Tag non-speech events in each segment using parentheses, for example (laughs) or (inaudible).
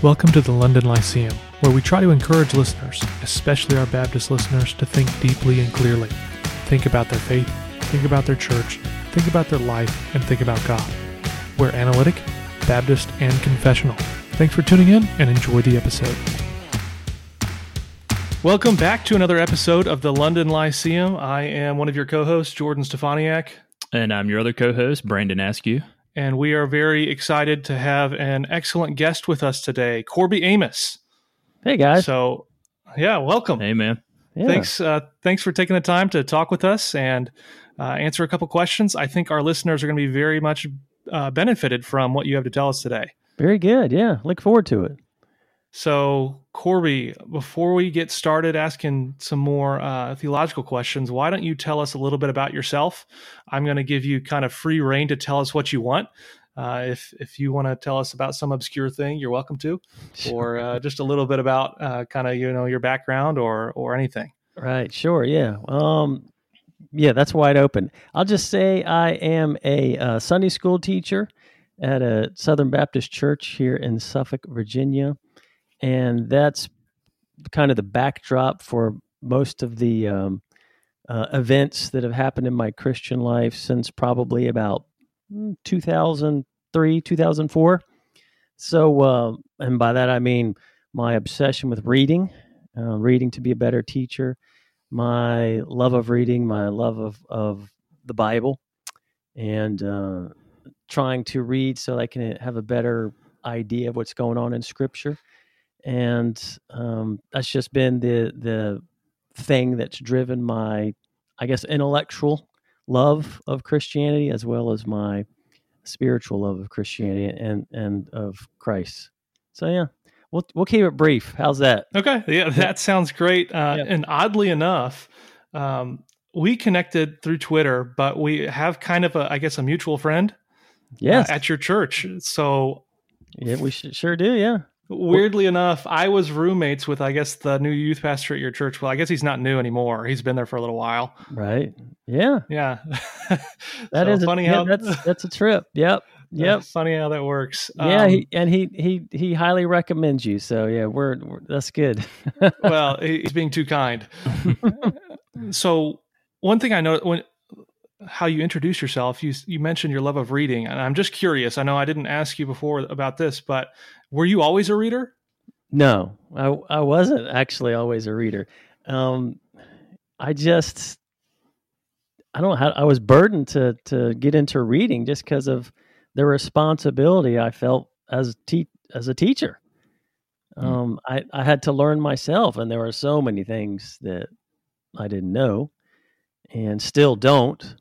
Welcome to the London Lyceum, where we try to encourage listeners, especially our Baptist listeners, to think deeply and clearly. Think about their faith, think about their church, think about their life, and think about God. We're analytic, Baptist, and confessional. Thanks for tuning in and enjoy the episode. Welcome back to another episode of the London Lyceum. I am one of your co hosts, Jordan Steffaniak. And I'm your other co host, Brandon Askew. And we are very excited to have an excellent guest with us today, Corby Amos. Hey guys. So, yeah, welcome. Hey man. Yeah. Thanks. Uh, thanks for taking the time to talk with us and uh, answer a couple questions. I think our listeners are going to be very much uh, benefited from what you have to tell us today. Very good. Yeah, look forward to it. So, Corby, before we get started asking some more uh, theological questions, why don't you tell us a little bit about yourself? I'm going to give you kind of free reign to tell us what you want. Uh, if if you want to tell us about some obscure thing, you're welcome to, (laughs) or uh, just a little bit about uh, kind of you know your background or or anything. Right. Sure. Yeah. Um. Yeah, that's wide open. I'll just say I am a uh, Sunday school teacher at a Southern Baptist church here in Suffolk, Virginia and that's kind of the backdrop for most of the um, uh, events that have happened in my Christian life since probably about mm, 2003, 2004. So, uh, and by that I mean my obsession with reading, uh, reading to be a better teacher, my love of reading, my love of, of the Bible, and uh, trying to read so I can have a better idea of what's going on in Scripture and um, that's just been the the thing that's driven my, I guess, intellectual love of Christianity as well as my spiritual love of Christianity and and of Christ. So yeah, we'll we'll keep it brief. How's that? Okay, yeah, that sounds great. Uh, yeah. And oddly enough, um, we connected through Twitter, but we have kind of a, I guess, a mutual friend. Uh, yes, uh, at your church. So yeah, we sure do. Yeah. Weirdly enough, I was roommates with, I guess, the new youth pastor at your church. Well, I guess he's not new anymore. He's been there for a little while. Right. Yeah. Yeah. (laughs) that so is funny a, how yeah, that's that's a trip. Yep. (laughs) Yep. funny how that works. Yeah, um, he, and he he he highly recommends you. So yeah, we're, we're that's good. (laughs) well, he's being too kind. so one thing I know when how you introduce yourself. You you mentioned your love of reading, and I'm just curious. I know I didn't ask you before about this, but were you always a reader? No, I I wasn't actually always a reader. Um, I just I don't know how I was burdened to to get into reading just because of the responsibility I felt as te- as a teacher. Hmm. Um, I I had to learn myself, and there were so many things that I didn't know, and still don't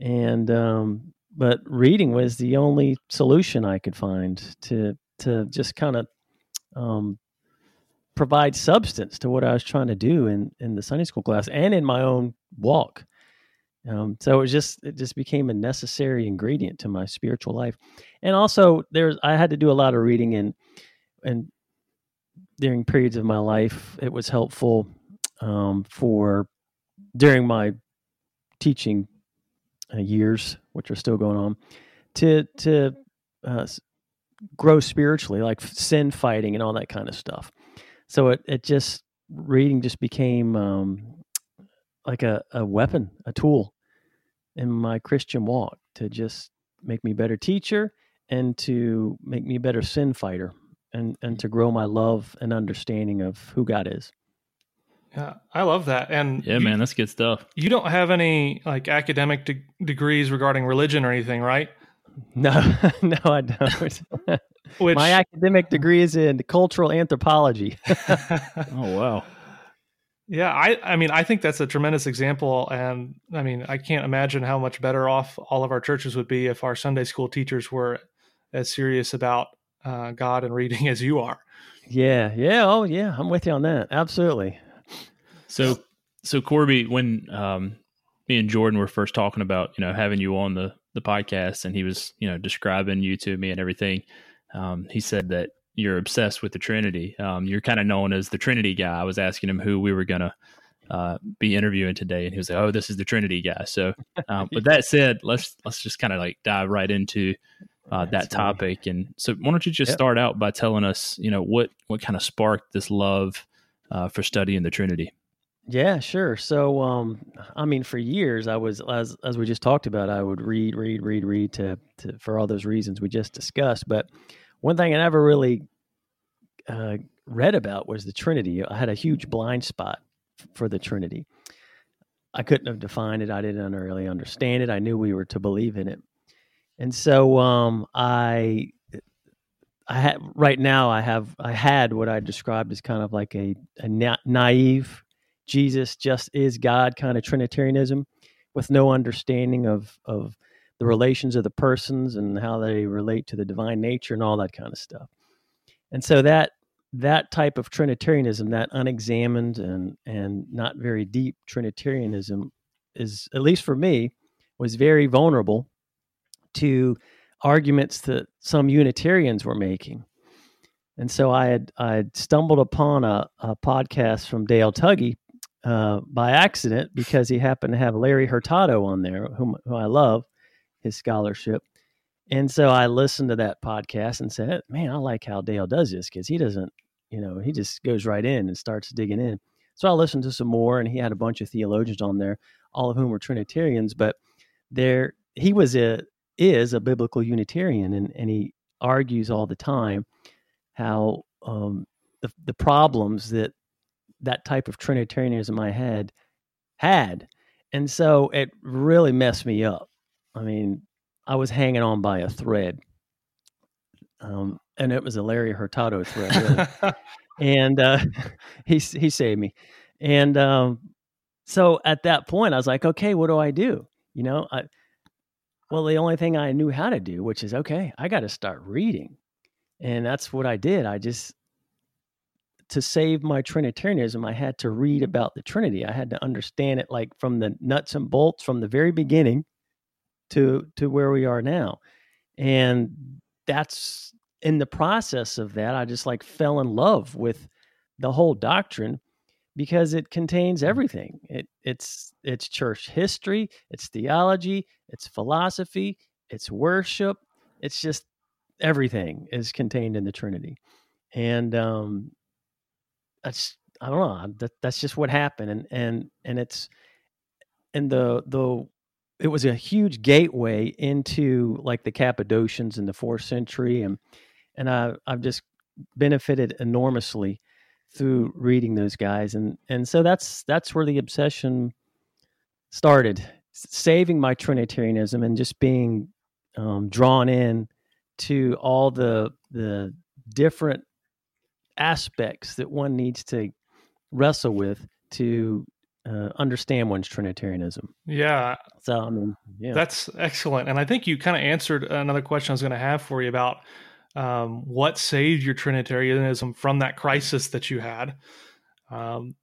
and um, but reading was the only solution I could find to to just kind of um, provide substance to what I was trying to do in in the Sunday school class and in my own walk. Um, so it was just it just became a necessary ingredient to my spiritual life, and also there's I had to do a lot of reading and and during periods of my life it was helpful um, for during my teaching uh, years, which are still going on, to to uh, grow spiritually, like sin fighting and all that kind of stuff. So it it just reading just became um, like a, a weapon, a tool in my Christian walk to just make me a better teacher and to make me a better sin fighter and and to grow my love and understanding of who God is. Yeah, I love that. And yeah, you, man, that's good stuff. You don't have any like academic de- degrees regarding religion or anything, right? (laughs) No, no, I don't. (laughs) Which, My academic degree is in cultural anthropology. (laughs) oh wow. Yeah, I I mean I think that's a tremendous example and I mean I can't imagine how much better off all of our churches would be if our Sunday school teachers were as serious about uh, God and reading as you are. Yeah, yeah, oh yeah, I'm with you on that. Absolutely. So, so Corby, when um, me and Jordan were first talking about, you know, having you on the the podcast, and he was, you know, describing you to me and everything, um, he said that you're obsessed with the Trinity. Um, you're kind of known as the Trinity guy. I was asking him who we were gonna uh, be interviewing today, and he was like, "Oh, this is the Trinity guy." So, (laughs) um, with that said, let's let's just kind of like dive right into uh, that topic. And so, why don't you just yep. start out by telling us, you know, what what kind of sparked this love uh, for studying the Trinity? Yeah, sure. So, um, I mean, for years, I was as as we just talked about, I would read, read, read, read to, to for all those reasons we just discussed. But one thing I never really uh, read about was the Trinity. I had a huge blind spot for the Trinity. I couldn't have defined it. I didn't really understand it. I knew we were to believe in it, and so um, I, I had right now I have I had what I described as kind of like a, a na- naive Jesus just is God kind of Trinitarianism, with no understanding of of the relations of the persons and how they relate to the divine nature and all that kind of stuff. And so that that type of Trinitarianism, that unexamined and and not very deep Trinitarianism, is at least for me, was very vulnerable to arguments that some Unitarians were making. And so I had I had stumbled upon a, a podcast from Dale Tuggy uh, by accident because he happened to have Larry Hurtado on there, whom, who I love, his scholarship. And so I listened to that podcast and said, "Man, I like how Dale does this because he doesn't, you know, he just goes right in and starts digging in." So I listened to some more, and he had a bunch of theologians on there, all of whom were Trinitarians. But there, he was a is a biblical Unitarian, and and he argues all the time how um, the the problems that that type of Trinitarianism I had had, and so it really messed me up. I mean, I was hanging on by a thread. Um, and it was a Larry Hurtado thread, really. (laughs) and uh, (laughs) he he saved me. And um, so at that point, I was like, okay, what do I do? You know, I well, the only thing I knew how to do, which is okay, I got to start reading, and that's what I did. I just to save my Trinitarianism, I had to read about the Trinity. I had to understand it like from the nuts and bolts from the very beginning to to where we are now and that's in the process of that i just like fell in love with the whole doctrine because it contains mm-hmm. everything it it's it's church history it's theology it's philosophy it's worship it's just everything is contained in the trinity and um that's i don't know that, that's just what happened and and and it's and the the it was a huge gateway into like the Cappadocians in the fourth century, and and I I've just benefited enormously through reading those guys, and and so that's that's where the obsession started, saving my Trinitarianism and just being um, drawn in to all the the different aspects that one needs to wrestle with to uh, understand one's Trinitarianism. Yeah. So I mean, yeah, that's excellent, and I think you kind of answered another question I was going to have for you about um, what saved your Trinitarianism from that crisis that you had. Um,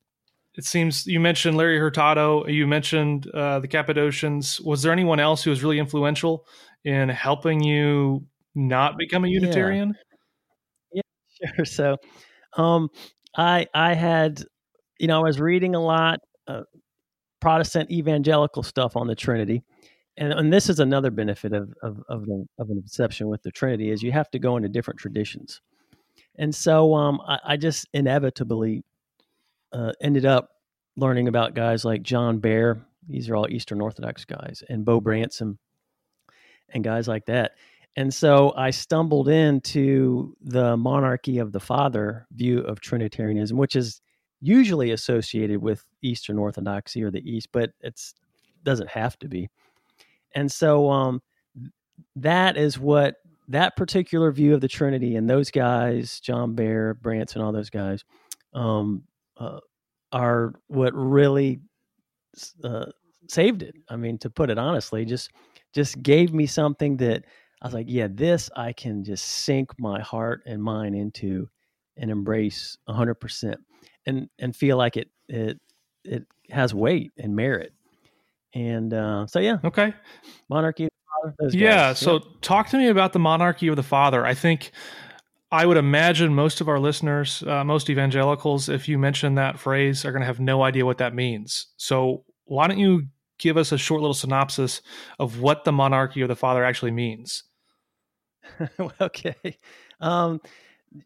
it seems you mentioned Larry Hurtado, you mentioned uh, the Cappadocians. Was there anyone else who was really influential in helping you not become a Unitarian? Yeah, yeah (laughs) sure. So, um, I I had you know, I was reading a lot uh, Protestant evangelical stuff on the Trinity. And, and this is another benefit of, of, of, the, of an exception with the Trinity is you have to go into different traditions. And so um, I, I, just inevitably uh, ended up learning about guys like John Behr. These are all Eastern Orthodox guys, and Beau Branson, and guys like that. And so I stumbled into the monarchy of the Father view of Trinitarianism, which is usually associated with Eastern Orthodoxy or the East, but it doesn't have to be. And so um, that is what that particular view of the Trinity and those guys, John Behr, Branson, all those guys, um, uh, are what really uh, saved it. I mean, to put it honestly, just just gave me something that I was like, yeah, this I can just sink my heart and mind into and embrace hundred percent and and feel like it it it has weight and merit. And uh, so yeah, okay, monarchy. Yeah. So yeah. talk to me about the monarchy of the father. I think I would imagine most of our listeners, uh, most evangelicals, if you mention that phrase, are going to have no idea what that means. So why don't you give us a short little synopsis of what the monarchy of the father actually means? (laughs) okay. Um,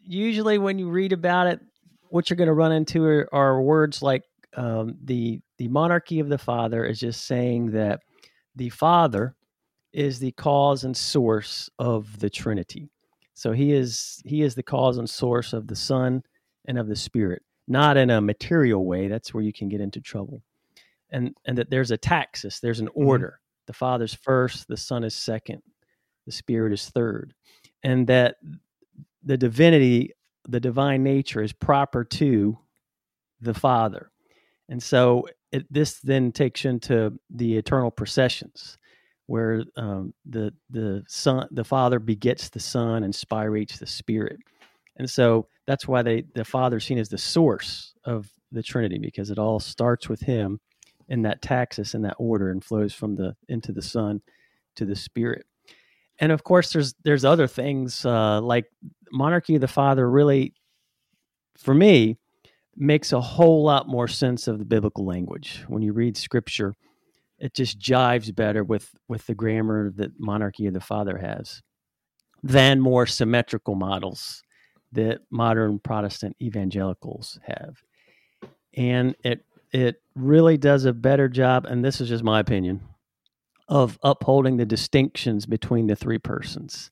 usually, when you read about it, what you're going to run into are, are words like um, the the monarchy of the Father is just saying that the Father is the cause and source of the Trinity. So he is he is the cause and source of the Son and of the Spirit, not in a material way. That's where you can get into trouble. And and that there's a taxis, there's an mm-hmm. order. The Father's first, the Son is second, the Spirit is third. And that the divinity, the divine nature is proper to the Father. And so it, this then takes into the eternal processions where um, the the son the father begets the son and spirates the spirit and so that's why they the father is seen as the source of the trinity because it all starts with him in that taxis in that order and flows from the into the son to the spirit. And of course there's there's other things uh, like monarchy of the father really for me makes a whole lot more sense of the biblical language. When you read scripture it just jives better with with the grammar that monarchy of the father has than more symmetrical models that modern protestant evangelicals have. And it it really does a better job and this is just my opinion of upholding the distinctions between the three persons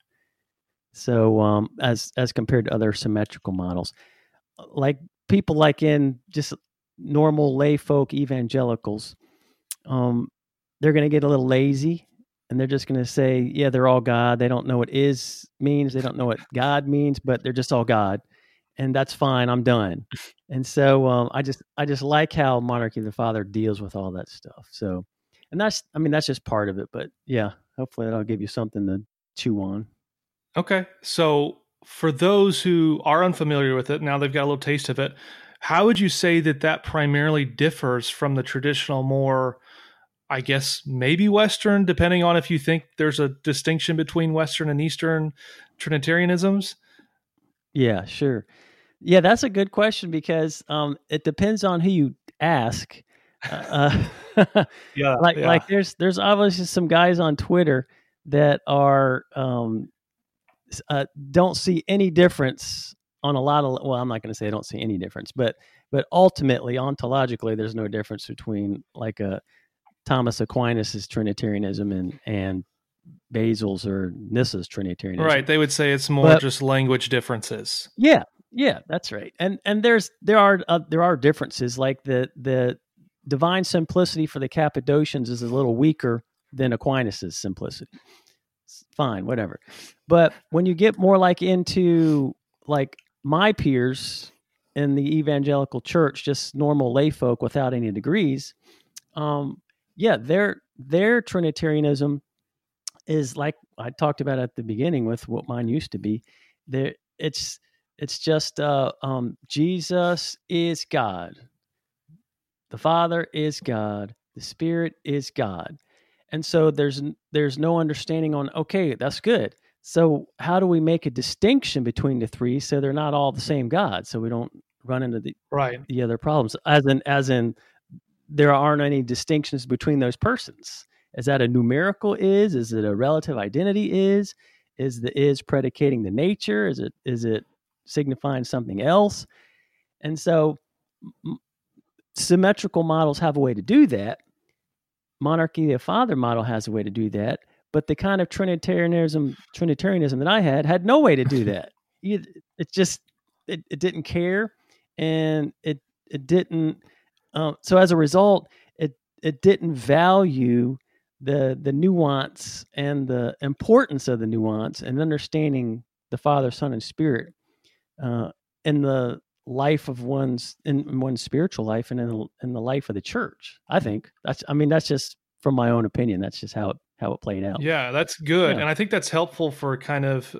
so um, as as compared to other symmetrical models like people like in just normal lay folk evangelicals um, they're going to get a little lazy and they're just going to say, yeah, they're all God. They don't know what is means. They don't know what God means, but they're just all God. And that's fine. I'm done. And so um, I just I just like how Monarchy the Father deals with all that stuff. So, and that's I mean that's just part of it. But yeah, hopefully that'll give you something to chew on. Okay, so for those who are unfamiliar with it, now they've got a little taste of it. How would you say that that primarily differs from the traditional, more I guess maybe Western, depending on if you think there's a distinction between Western and Eastern Trinitarianisms? Yeah, sure. Yeah, that's a good question because um, it depends on who you ask. Uh, uh (laughs) yeah, like yeah. like there's there's obviously some guys on Twitter that are um, uh, don't see any difference on a lot of. Well, I'm not going to say I don't see any difference, but but ultimately ontologically, there's no difference between like a Thomas Aquinas's Trinitarianism and and Basil's or Nyssa's Trinitarianism. Right. They would say it's more but, just language differences. Yeah. Yeah, that's right. And and there's there are uh, there are differences like the the divine simplicity for the Cappadocians is a little weaker than Aquinas's simplicity. Fine, whatever. But when you get more like into like my peers in the evangelical church, just normal lay folk without any degrees, um, yeah, their their Trinitarianism is like I talked about at the beginning with what mine used to be. There, it's it's just uh, um, Jesus is God, the Father is God, the Spirit is God, and so there's there's no understanding on okay, that's good. So how do we make a distinction between the three so they're not all the same God, so we don't run into the right the other problems as in as in there aren't any distinctions between those persons. Is that a numerical is? Is it a relative identity is? Is the is predicating the nature? Is it is it signifying something else? And so m- symmetrical models have a way to do that. Monarchy of Father model has a way to do that. But the kind of Trinitarianism Trinitarianism that I had had no way to do (laughs) that. It, it just it, it didn't care and it it didn't um, so as a result, it it didn't value the the nuance and the importance of the nuance and understanding the Father, Son, and Spirit uh, in the life of one's in one's spiritual life and in the, in the life of the church. I think that's. I mean, that's just from my own opinion. That's just how it how it played out. Yeah, that's good, yeah. and I think that's helpful for kind of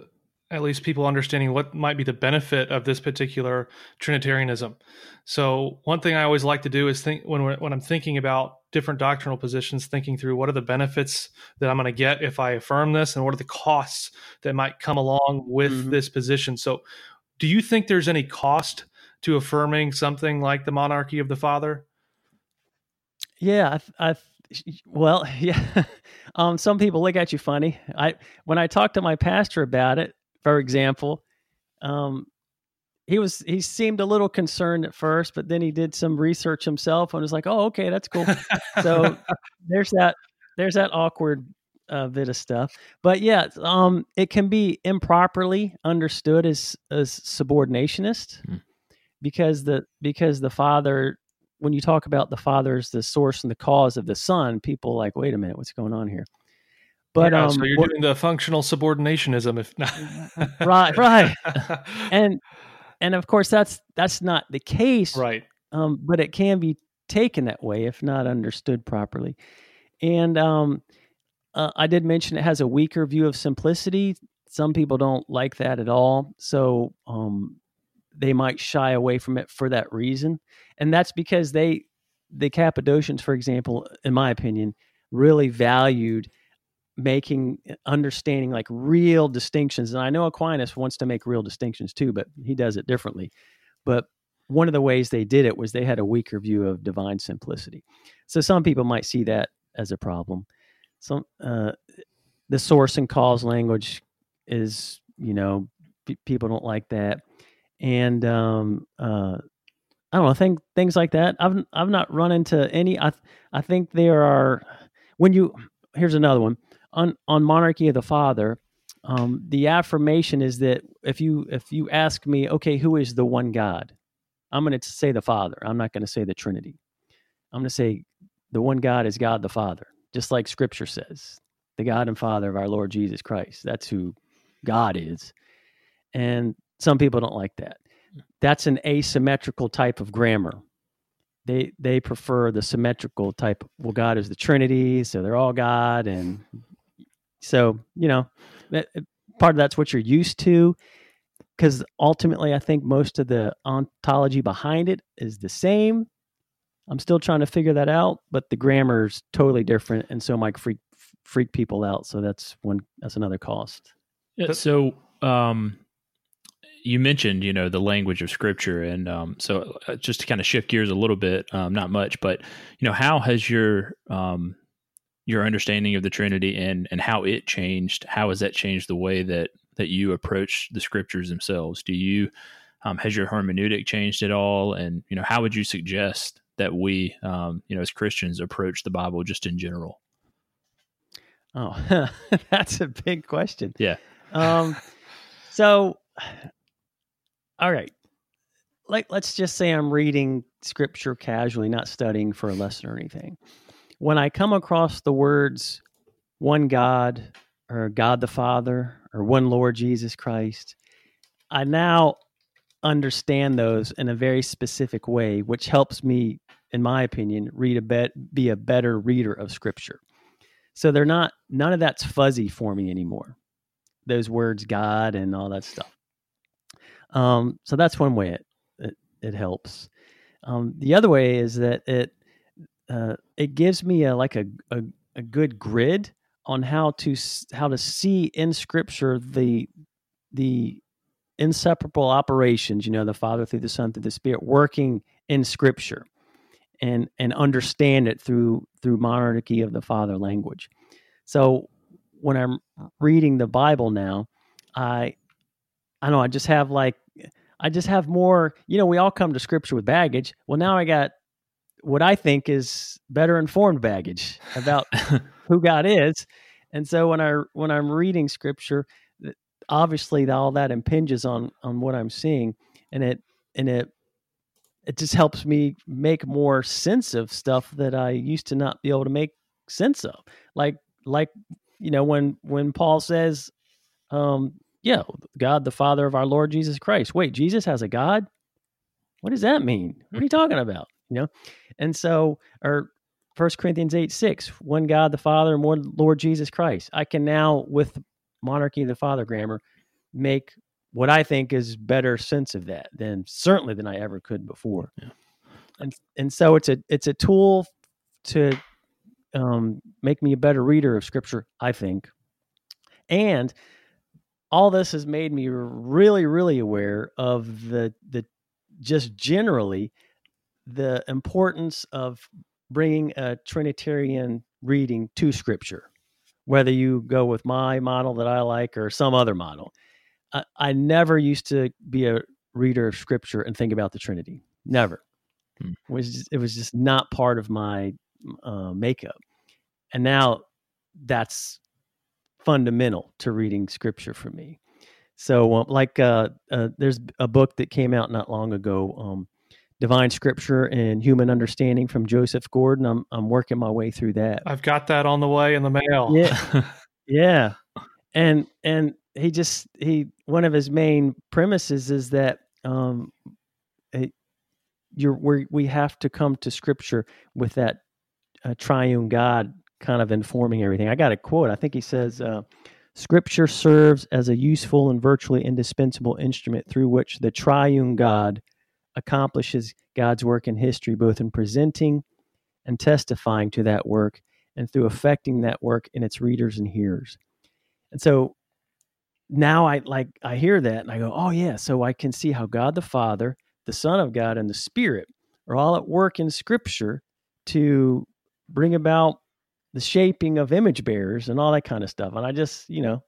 at least people understanding what might be the benefit of this particular Trinitarianism. So one thing I always like to do is think when when I'm thinking about different doctrinal positions, thinking through what are the benefits that I'm going to get if I affirm this, and what are the costs that might come along with mm-hmm. this position. So, do you think there's any cost to affirming something like the monarchy of the Father? Yeah, I, I well, (laughs) yeah. Um, some people look at you funny. I when I talk to my pastor about it, for example, um, he was he seemed a little concerned at first, but then he did some research himself and was like, "Oh, okay, that's cool." so (laughs) there's that there's that awkward uh, bit of stuff. But yeah, um, it can be improperly understood as as subordinationist mm. because the because the father when you talk about the father as the source and the cause of the son, people like, wait a minute, what's going on here? But yeah, um, so you're what, doing the functional subordinationism, if not right, right, (laughs) and and of course that's that's not the case, right? Um, but it can be taken that way if not understood properly. And um, uh, I did mention it has a weaker view of simplicity. Some people don't like that at all, so um, they might shy away from it for that reason, and that's because they, the Cappadocians, for example, in my opinion, really valued making understanding like real distinctions and i know aquinas wants to make real distinctions too but he does it differently but one of the ways they did it was they had a weaker view of divine simplicity so some people might see that as a problem some uh, the source and cause language is you know p- people don't like that and um, uh, I don't know, think things like that. I've I've not run into any. I I think there are when you here's another one on on monarchy of the father. Um, the affirmation is that if you if you ask me, okay, who is the one God? I'm going to say the Father. I'm not going to say the Trinity. I'm going to say the one God is God the Father, just like Scripture says, the God and Father of our Lord Jesus Christ. That's who God is. And some people don't like that. That's an asymmetrical type of grammar they they prefer the symmetrical type. Well, God is the Trinity, so they're all God, and so, you know, part of that's what you're used to because ultimately I think most of the ontology behind it is the same. I'm still trying to figure that out, but the grammar is totally different, and so might freak freak people out. So that's one that's another cost. Yeah, so um, you mentioned you know the language of Scripture, and um, so uh, just to kind of shift gears a little bit, um, not much, but you know how has your um, your understanding of the Trinity and and how it changed. How has that changed the way that that you approach the scriptures themselves? Do you um, has your hermeneutic changed at all? And you know, how would you suggest that we, um, you know, as Christians, approach the Bible just in general? Oh, (laughs) that's a big question. Yeah. Um, so, all right. Like, let's just say I'm reading scripture casually, not studying for a lesson or anything when I come across the words one God or God the Father or one Lord Jesus Christ, I now understand those in a very specific way, which helps me, in my opinion, read a bet be a better reader of Scripture. So they're not none of that's fuzzy for me anymore. Those words, God, and all that stuff. Um, so that's one way it it, it helps. Um, the other way is that it uh, it gives me a like a, a, a good grid on how to how to see in scripture the the inseparable operations you know the father through the son through the spirit working in scripture and and understand it through through monarchy of the father language. So when i'm reading the bible now i i don't know i just have like i just have more you know we all come to scripture with baggage. Well now i got what I think is better informed baggage about who God is. And so when I when I'm reading scripture, obviously all that impinges on on what I'm seeing, and it and it it just helps me make more sense of stuff that I used to not be able to make sense of. Like like you know when when Paul says, um, yeah, God the Father of our Lord Jesus Christ. Wait, Jesus has a God? What does that mean? What are you talking about? You know, and so, or First Corinthians 8 6, one God the Father and one Lord Jesus Christ. I can now, with monarchy of the Father grammar, make what I think is better sense of that than certainly than I ever could before. Yeah. And and so it's a it's a tool to um, make me a better reader of Scripture, I think. And all this has made me really, really aware of the the just generally the importance of bringing a Trinitarian reading to Scripture, whether you go with my model that I like or some other model. I, I never used to be a reader of Scripture and think about the Trinity. Never. Hmm. It was just, it was just not part of my uh, makeup, and now that's fundamental to reading Scripture for me. So, um, like, uh, uh, there's a book that came out not long ago, um, Divine Scripture and Human Understanding from Joseph Gordon. I'm I'm working my way through that. I've got that on the way in the mail. Yeah. (laughs) Yeah, and and he just he one of his main premises is that um, it, you're we we have to come to Scripture with that uh, triune God kind of informing everything. I got a quote. I think he says. Uh, Scripture serves as a useful and virtually indispensable instrument through which the triune God accomplishes God's work in history, both in presenting and testifying to that work and through affecting that work in its readers and hearers. And so now I like I hear that and I go, "Oh yeah, so I can see how God the Father, the Son of God and the Spirit are all at work in scripture to bring about the shaping of image bearers and all that kind of stuff." And I just, you know,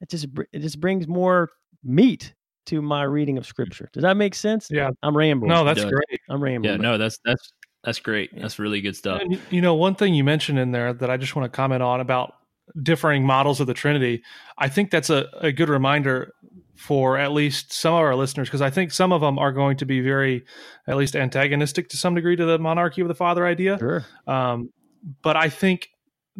it just it just brings more meat to my reading of scripture. Does that make sense? Yeah. I'm rambling. No, that's great. I'm rambling. yeah, no, that's that's that's great. That's really good stuff. And, you know, one thing you mentioned in there that I just want to comment on about differing models of the Trinity, I think that's a, a good reminder for at least some of our listeners, because I think some of them are going to be very, at least antagonistic to some degree to the monarchy of the Father idea. Sure. Um, but I think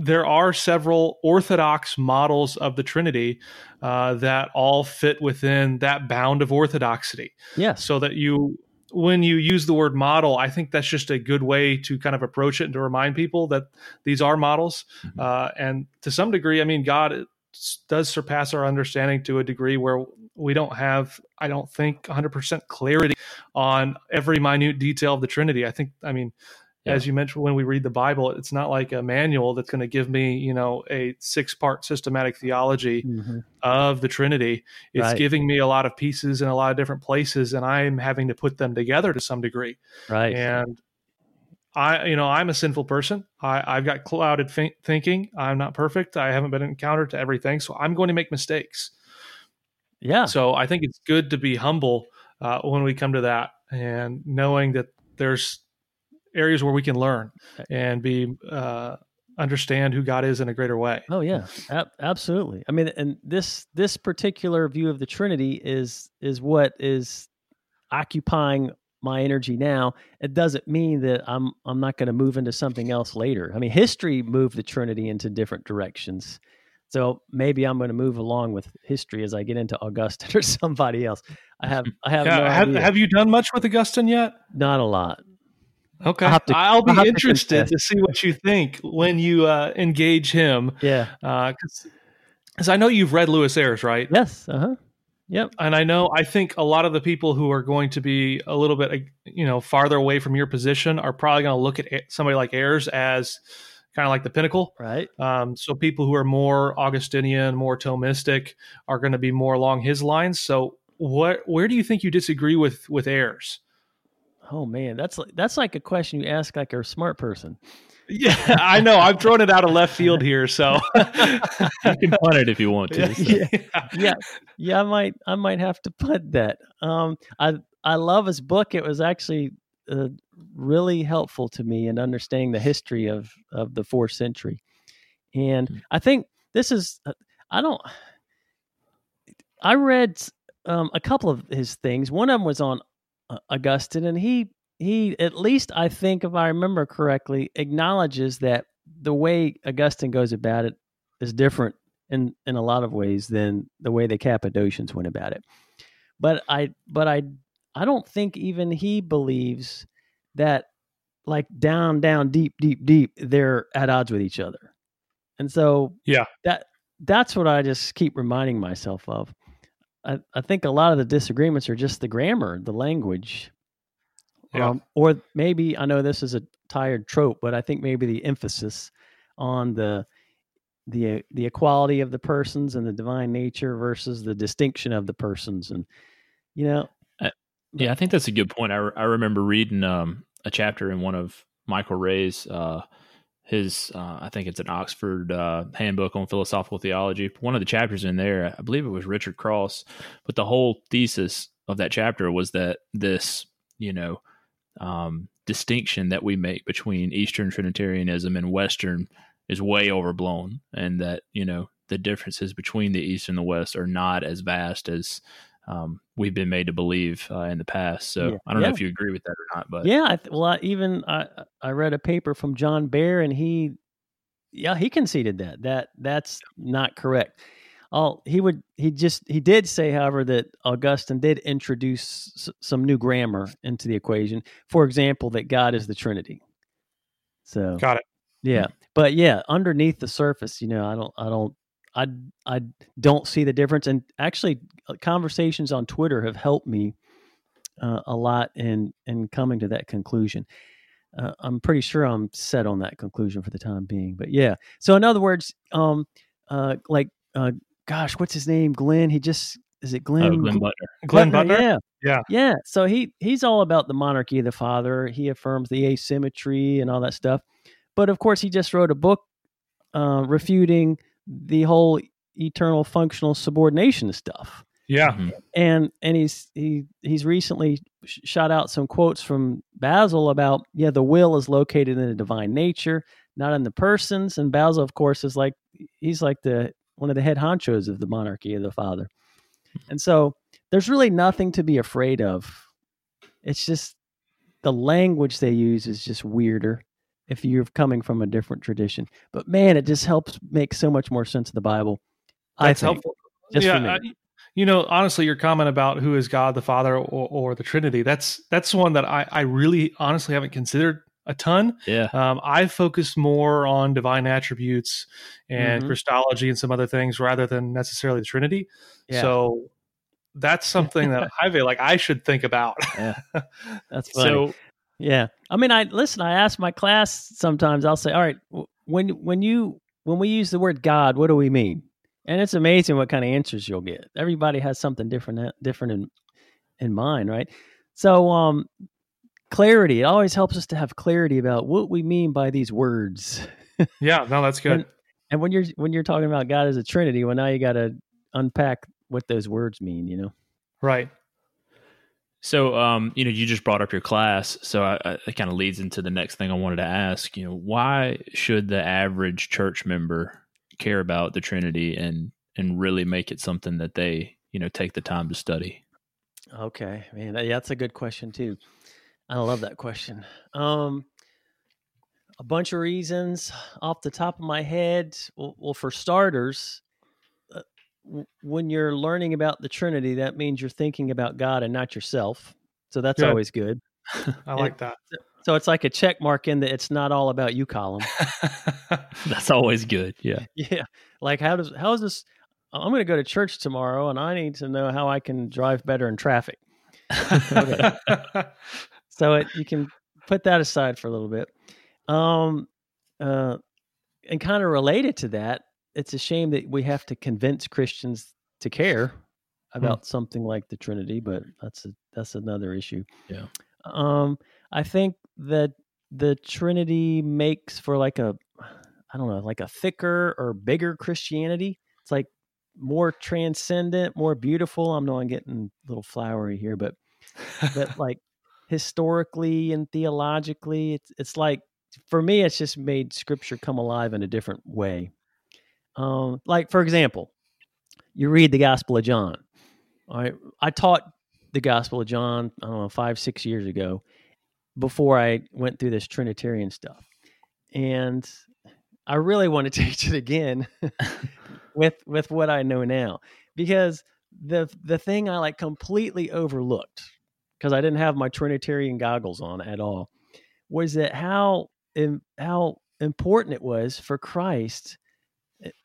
there are several orthodox models of the Trinity uh, that all fit within that bound of orthodoxy Yes. so that you when you use the word model i think that's just a good way to kind of approach it and to remind people that these are models Mhm. uh, and to some degree i mean god does surpass our understanding to a degree where we don't have i don't think 100% clarity on every minute detail of the trinity i think i mean Yeah. as you mentioned when we read the bible it's not like a manual that's going to give me you know a six part systematic theology Mhm. of the Trinity. It's Right. giving me a lot of pieces in a lot of different places, and I'm having to put them together to some degree. Right. And I, you know, I'm a sinful person. I, I've got clouded thi- thinking. I'm not perfect. I haven't been encountered to everything, so I'm going to make mistakes. yeah. So I think it's good to be humble uh, when we come to that, and knowing that there's areas where we can learn and be uh, understand who God is in a greater way. Oh yeah, Ab- absolutely. I mean, and this this particular view of the Trinity is is what is occupying my energy now. It doesn't mean that I'm I'm not going to move into something else later. I mean, history moved the Trinity into different directions. So maybe I'm going to move along with history as I get into Augustine (laughs) or somebody else. I have I have (laughs) no have, have you done much with Augustine yet? not a lot. Okay, to- I'll be I'll have to interested to see what you think when you uh, engage him, Yeah. because I know you've read Lewis Ayres, right? Yes. Uh huh. Yep. And I know I think a lot of the people who are going to be a little bit, you know, farther away from your position are probably going to look at somebody like Ayres as kind of like the pinnacle. Right. Um, so people who are more Augustinian, more Thomistic, are going to be more along his lines. So what, where do you think you disagree with with Ayres? Oh man, that's like that's like a question you ask like a smart person. Yeah, I know. I've thrown it out of left field here, so (laughs) You can punt it if you want to. (laughs) so. Yeah. yeah yeah i might i might have to put that um i i love his book it was actually uh, really helpful to me in understanding the history of of the fourth century and Hmm. i think this is uh, i don't i read um, a couple of his things one of them was on augustine and he he at least i think if i remember correctly acknowledges that the way augustine goes about it is different in in a lot of ways than the way the Cappadocians went about it. But I but I I don't think even he believes that like down down deep deep deep they're at odds with each other. And so Yeah. that that's what I just keep reminding myself of. I, I think a lot of the disagreements are just the grammar, the language. Yeah. Um, or maybe I know this is a tired trope, but I think maybe the emphasis on the the the equality of the persons and the divine nature versus the distinction of the persons and you know Yeah, I think that's a good point. I, re- I remember reading um, a chapter in one of Michael Rea's uh, his uh, I think it's an Oxford uh, handbook on philosophical theology. One of the chapters in there, I believe it was Richard Cross, but the whole thesis of that chapter was that this, you know, um, distinction that we make between Eastern Trinitarianism and Western is way overblown, and that you know the differences between the East and the West are not as vast as um, we've been made to believe uh, in the past. So Yeah. I don't Yeah. know if you agree with that or not, but Yeah, I th- well, I, even I I read a paper from John Behr, and he, yeah, he conceded that that that's not correct. All he would he just he did say, however, that Augustine did introduce s- some new grammar into the equation. For example, that God is the Trinity. So Got it. yeah, but yeah, underneath the surface, you know, I don't, I don't, I, I don't see the difference. And actually, uh, conversations on Twitter have helped me uh, a lot in in coming to that conclusion. Uh, I'm pretty sure I'm set on that conclusion for the time being. But yeah, so in other words, um, uh, like, uh, gosh, what's his name? Glenn. He just is it Glenn? oh, Glenn Butner. Glenn Butner. Yeah. Yeah. Yeah. So he he's all about the monarchy of the father. He affirms the asymmetry and all that stuff. But of course, he just wrote a book uh, refuting the whole eternal functional subordination stuff. Yeah. Mhm. And and he's he he's recently sh- shot out some quotes from Basil about yeah the will is located in the divine nature, not in the persons. And Basil, of course, is like he's like the one of the head honchos of the monarchy of the father. And so there's really nothing to be afraid of. It's just the language they use is just weirder if you're coming from a different tradition. But man, it just helps make so much more sense of the Bible. I think. helpful. just for yeah, me. I- you know, honestly, your comment about who is God the Father or, or the Trinity, that's that's one that I, I really honestly haven't considered a ton. Yeah. Um, I focus more on divine attributes and Mhm. Christology and some other things rather than necessarily the Trinity. Yeah. So that's (laughs) something that I feel like I should think about. yeah. (laughs) That's funny. So Yeah, I mean, I listen. I ask my class sometimes. I'll say, "All right, when when you when we use the word God, what do we mean?" And it's amazing what kind of answers you'll get. Everybody has something different uh, different in in mind, right? So, um, clarity. It always helps us to have clarity about what we mean by these words. (laughs) yeah, no, that's good. And, and when you're when you're talking about God as a Trinity, well, now you got to unpack what those words mean. You know. right. So, um, you know, you just brought up your class, so I, it kind of leads into the next thing I wanted to ask. You know, why should the average church member care about the Trinity and and really make it something that they, you know, take the time to study? Okay, man, that's a good question too. I love that question. Um, a bunch of reasons off the top of my head. Well, well for starters, w- when you're learning about the Trinity, that means you're thinking about God and not yourself. So that's Good. always good. (laughs) I like that. So it's like a check mark in that it's not all about you column. (laughs) That's always good. Yeah. (laughs) yeah, like how does how is this? I'm going to go to church tomorrow, and I need to know how I can drive better in traffic. So it, you can put that aside for a little bit. Um, uh, and kind of related to that, it's a shame that we have to convince Christians to care about something like the Trinity, but that's a, that's another issue. Yeah. Um, I think that the Trinity makes for like a, I don't know, like a thicker or bigger Christianity. It's like more transcendent, more beautiful. I know I'm getting a little flowery here, but but (laughs) like historically and theologically it's it's like for me it's just made scripture come alive in a different way um like for example you read the gospel of john all right i taught the gospel of john i don't know five six years ago before i went through this trinitarian stuff and i really want to (laughs) teach it again (laughs) with with what i know now because the the thing i like completely overlooked because I didn't have my Trinitarian goggles on at all, was that how how important it was for Christ.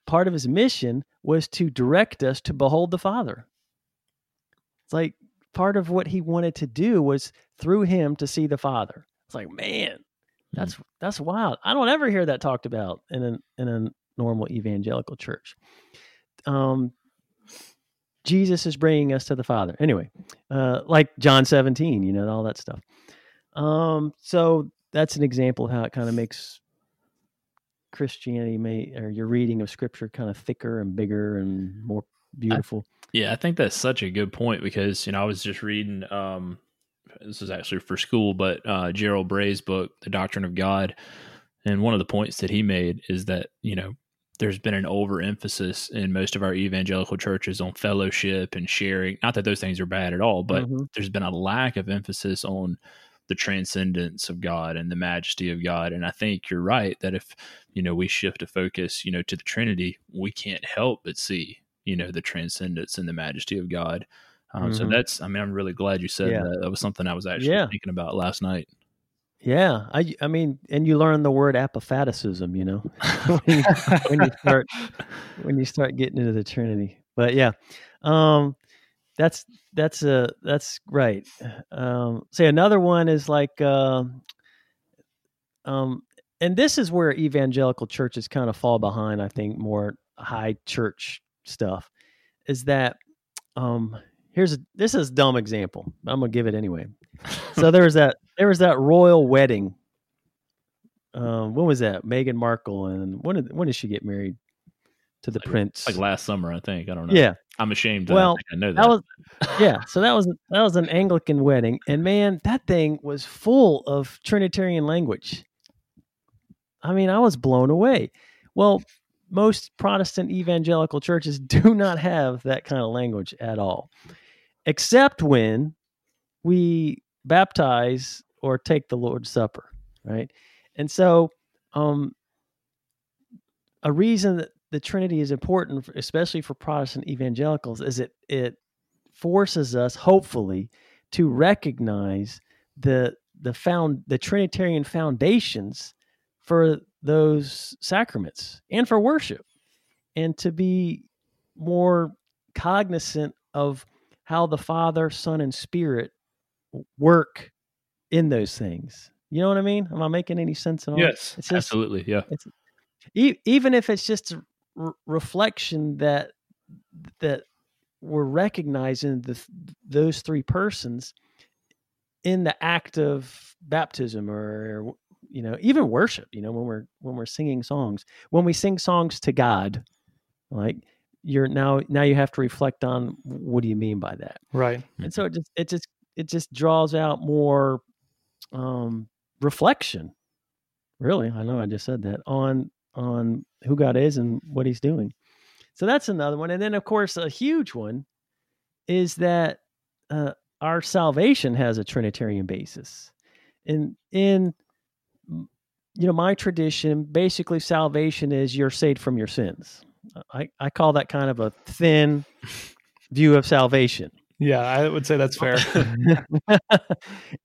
Part of his mission was to direct us to behold the Father. It's like part of what he wanted to do was through him to see the Father. It's like, man, that's that's wild. I don't ever hear that talked about in a in a normal evangelical church. Um, Jesus is bringing us to the Father. Anyway, uh, like John 17, you know, all that stuff. Um, so that's an example of how it kind of makes Christianity may or your reading of scripture kind of thicker and bigger and more beautiful. I, yeah, I think that's such a good point because you know I was just reading um this is actually for school, but uh Gerald Bray's book, The Doctrine of God, and one of the points that he made is that, you know, there's been an overemphasis in most of our evangelical churches on fellowship and sharing. Not that those things are bad at all, but mm-hmm. there's been a lack of emphasis on the transcendence of God and the majesty of God. And I think you're right that if, you know, we shift a focus, you know, to the Trinity, we can't help but see, you know, the transcendence and the majesty of God. Um, mm-hmm. So that's, I mean, I'm really glad you said yeah. that. That was something I was actually yeah. thinking about last night. Yeah, I I mean, and you learn the word apophaticism, you know, (laughs) when, you, when, you, start when you start getting into the Trinity. But yeah, um, that's that's a that's right. Um, say another one is like, uh, um, and this is where evangelical churches kind of fall behind. I think more high church stuff is that um, here's a this is a dumb example. I'm gonna give it anyway. So there was that there was that royal wedding. Um, when was that? Meghan Markle and when did when did she get married to the like, prince? Like last summer, I think. I don't know. Yeah, I'm ashamed. Well, I, I know that. that was yeah. So that was that was an Anglican wedding, and man, that thing was full of Trinitarian language. I mean, I was blown away. Well, most Protestant evangelical churches (laughs) do not have that kind of language at all, except when we baptize or take the Lord's Supper, right? And so, um, a reason that the Trinity is important, especially for Protestant evangelicals, is it it forces us, hopefully, to recognize the the found the Trinitarian foundations for those sacraments and for worship, and to be more cognizant of how the Father, Son, and Spirit work in those things. You know what I mean? Am I making any sense at all? Yes, just, absolutely. Yeah. Even if it's just re- reflection that that we're recognizing the those three persons in the act of baptism or you know even worship you know when we're when we're singing songs. When we sing songs to god like you're now now you have to reflect on what do you mean by that? Right. And so it just it just it just draws out more um, reflection. Really, I know I just said that on on who God is and what He's doing. So that's another one, and then of course a huge one is that uh, our salvation has a Trinitarian basis. In in you know my tradition, basically salvation is you're saved from your sins. I, I call that kind of a thin view of salvation. Yeah, I would say that's fair. (laughs)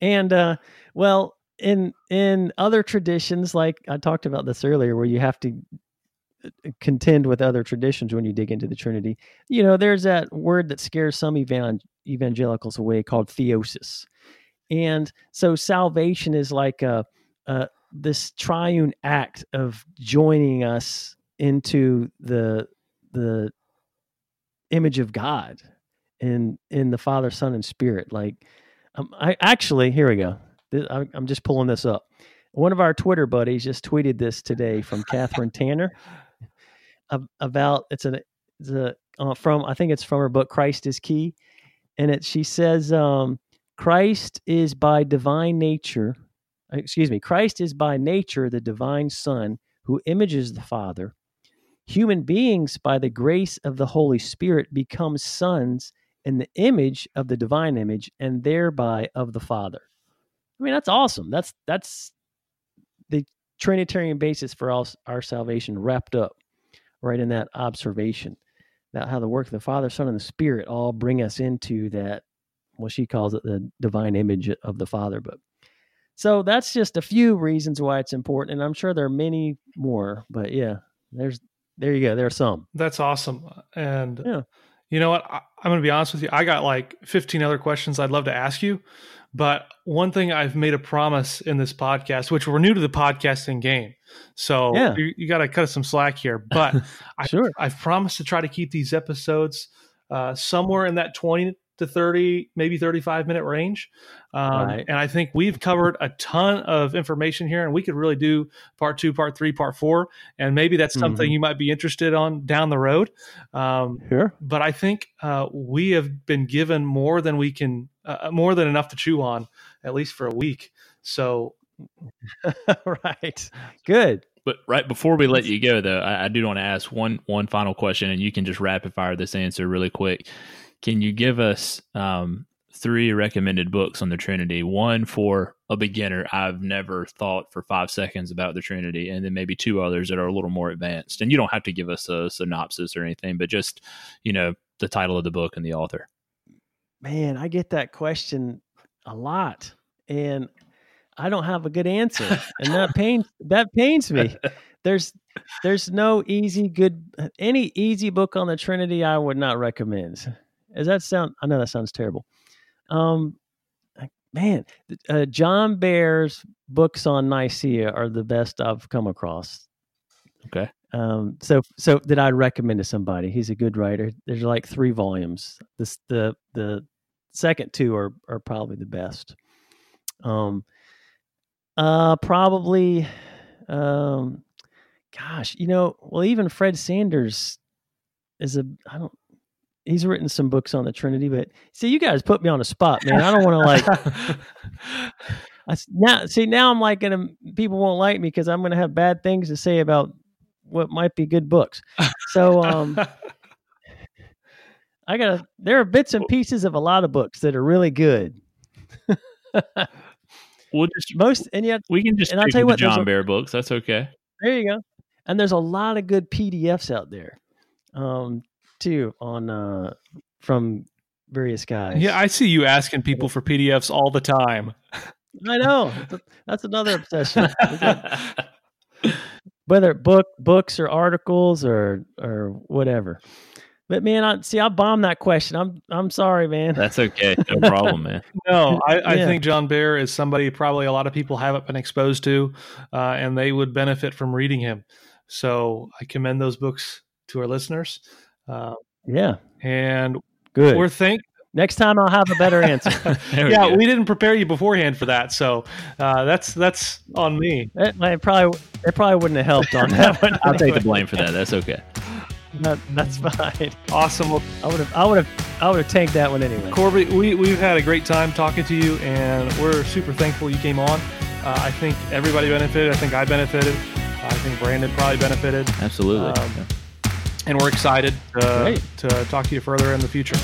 and uh, well, in in other traditions, like I talked about this earlier, where you have to uh, contend with other traditions when you dig into the Trinity. You know, there's that word that scares some evan- evangelicals away called theosis, and so salvation is like a, a this triune act of joining us into the the image of God in in the Father, Son, and Spirit. Like, um, I actually here we go. This, I'm just pulling this up. One of our Twitter buddies just tweeted this today from Kathryn Tanner (laughs) about it's a it's a uh, from I think it's from her book Christ is Key, and it she says um, Christ is by divine nature, excuse me, Christ is by nature the divine Son who images the Father. Human beings, by the grace of the Holy Spirit, become sons in the image of the divine image and thereby of the Father. I mean, that's awesome. That's that's the Trinitarian basis for all our salvation wrapped up right in that observation about how the work of the Father, Son, and the Spirit all bring us into that what she calls it the divine image of the Father. But so that's just a few reasons why it's important, and I'm sure there are many more. But yeah, there's there you go. There are some. That's awesome, and yeah. You know what? I, am going to be honest with you. I got like 15 other questions I'd love to ask you. But one thing I've made a promise in this podcast, which we're new to the podcasting game. So yeah. you, you got to cut us some slack here. But (laughs) sure. I, I've promised to try to keep these episodes uh, somewhere in that 20 to 30, maybe 35 minute range. Um, Right. And I think we've covered a ton of information here, and we could really do part two, part three, part four. And maybe that's something Mhm. you might be interested on down the road. Um, Sure. but I think uh, we have been given more than we can, uh, more than enough to chew on, at least for a week. So (laughs) right. Good. But right before we let you go, though, I, I do want to ask one one final question, and you can just rapid fire this answer really quick. Can you give us um, three recommended books on the Trinity? One for a beginner, I've never thought for five seconds about the Trinity, and then maybe two others that are a little more advanced. And you don't have to give us a synopsis or anything, but just you know the title of the book and the author. Man, I get that question a lot, and I don't have a good answer, and that (laughs) pains that pains me. (laughs) There's there's no easy good any easy book on the Trinity I would not recommend. Does that sound? I know that sounds terrible. Um, man, uh, John Behr's books on Nicaea are the best I've come across. Okay. Um, so so that I'd recommend to somebody. He's a good writer. There's like three volumes. This the the second two are are probably the best. Um, uh, probably, um, gosh, you know, well, even Fred Sanders is a I don't. He's written some books on the Trinity, but see, you guys put me on a spot, man. I don't want to like. (laughs) I now see now I'm like gonna people won't like me because I'm gonna have bad things to say about what might be good books. So um I gotta there are bits and pieces of a lot of books that are really good. (laughs) We'll just Most and yet we can just and I'll tell you what, John Behr books. That's okay. there you go. And there's a lot of good PDFs out there. Um too on uh from various guys. yeah, I see you asking people for PDFs all the time. I know. That's another obsession. (laughs) whether book books or articles or or whatever. But man, I see I bombed that question. I'm I'm sorry, man. That's okay. No (laughs) problem, man. No, I, I Yeah. think John Behr is somebody probably a lot of people haven't been exposed to, uh, and they would benefit from reading him. So I commend those books to our listeners. Uh, Yeah. and Good. we're thank. Next time I'll have a better (laughs) answer. There we yeah, we didn't prepare you beforehand for that, so uh, that's that's on me. it, it probably it probably wouldn't have helped on that one. (laughs) I'll take the blame for that. That's okay. That, that's fine. Awesome. Well, I would have I would have I would have tanked that one anyway. Corby, we, we've had a great time talking to you, and we're super thankful you came on. Uh, I think everybody benefited. I think I benefited. I think Brandon probably benefited. Absolutely. Um, and we're excited uh, to talk to you further in the future.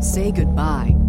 Say goodbye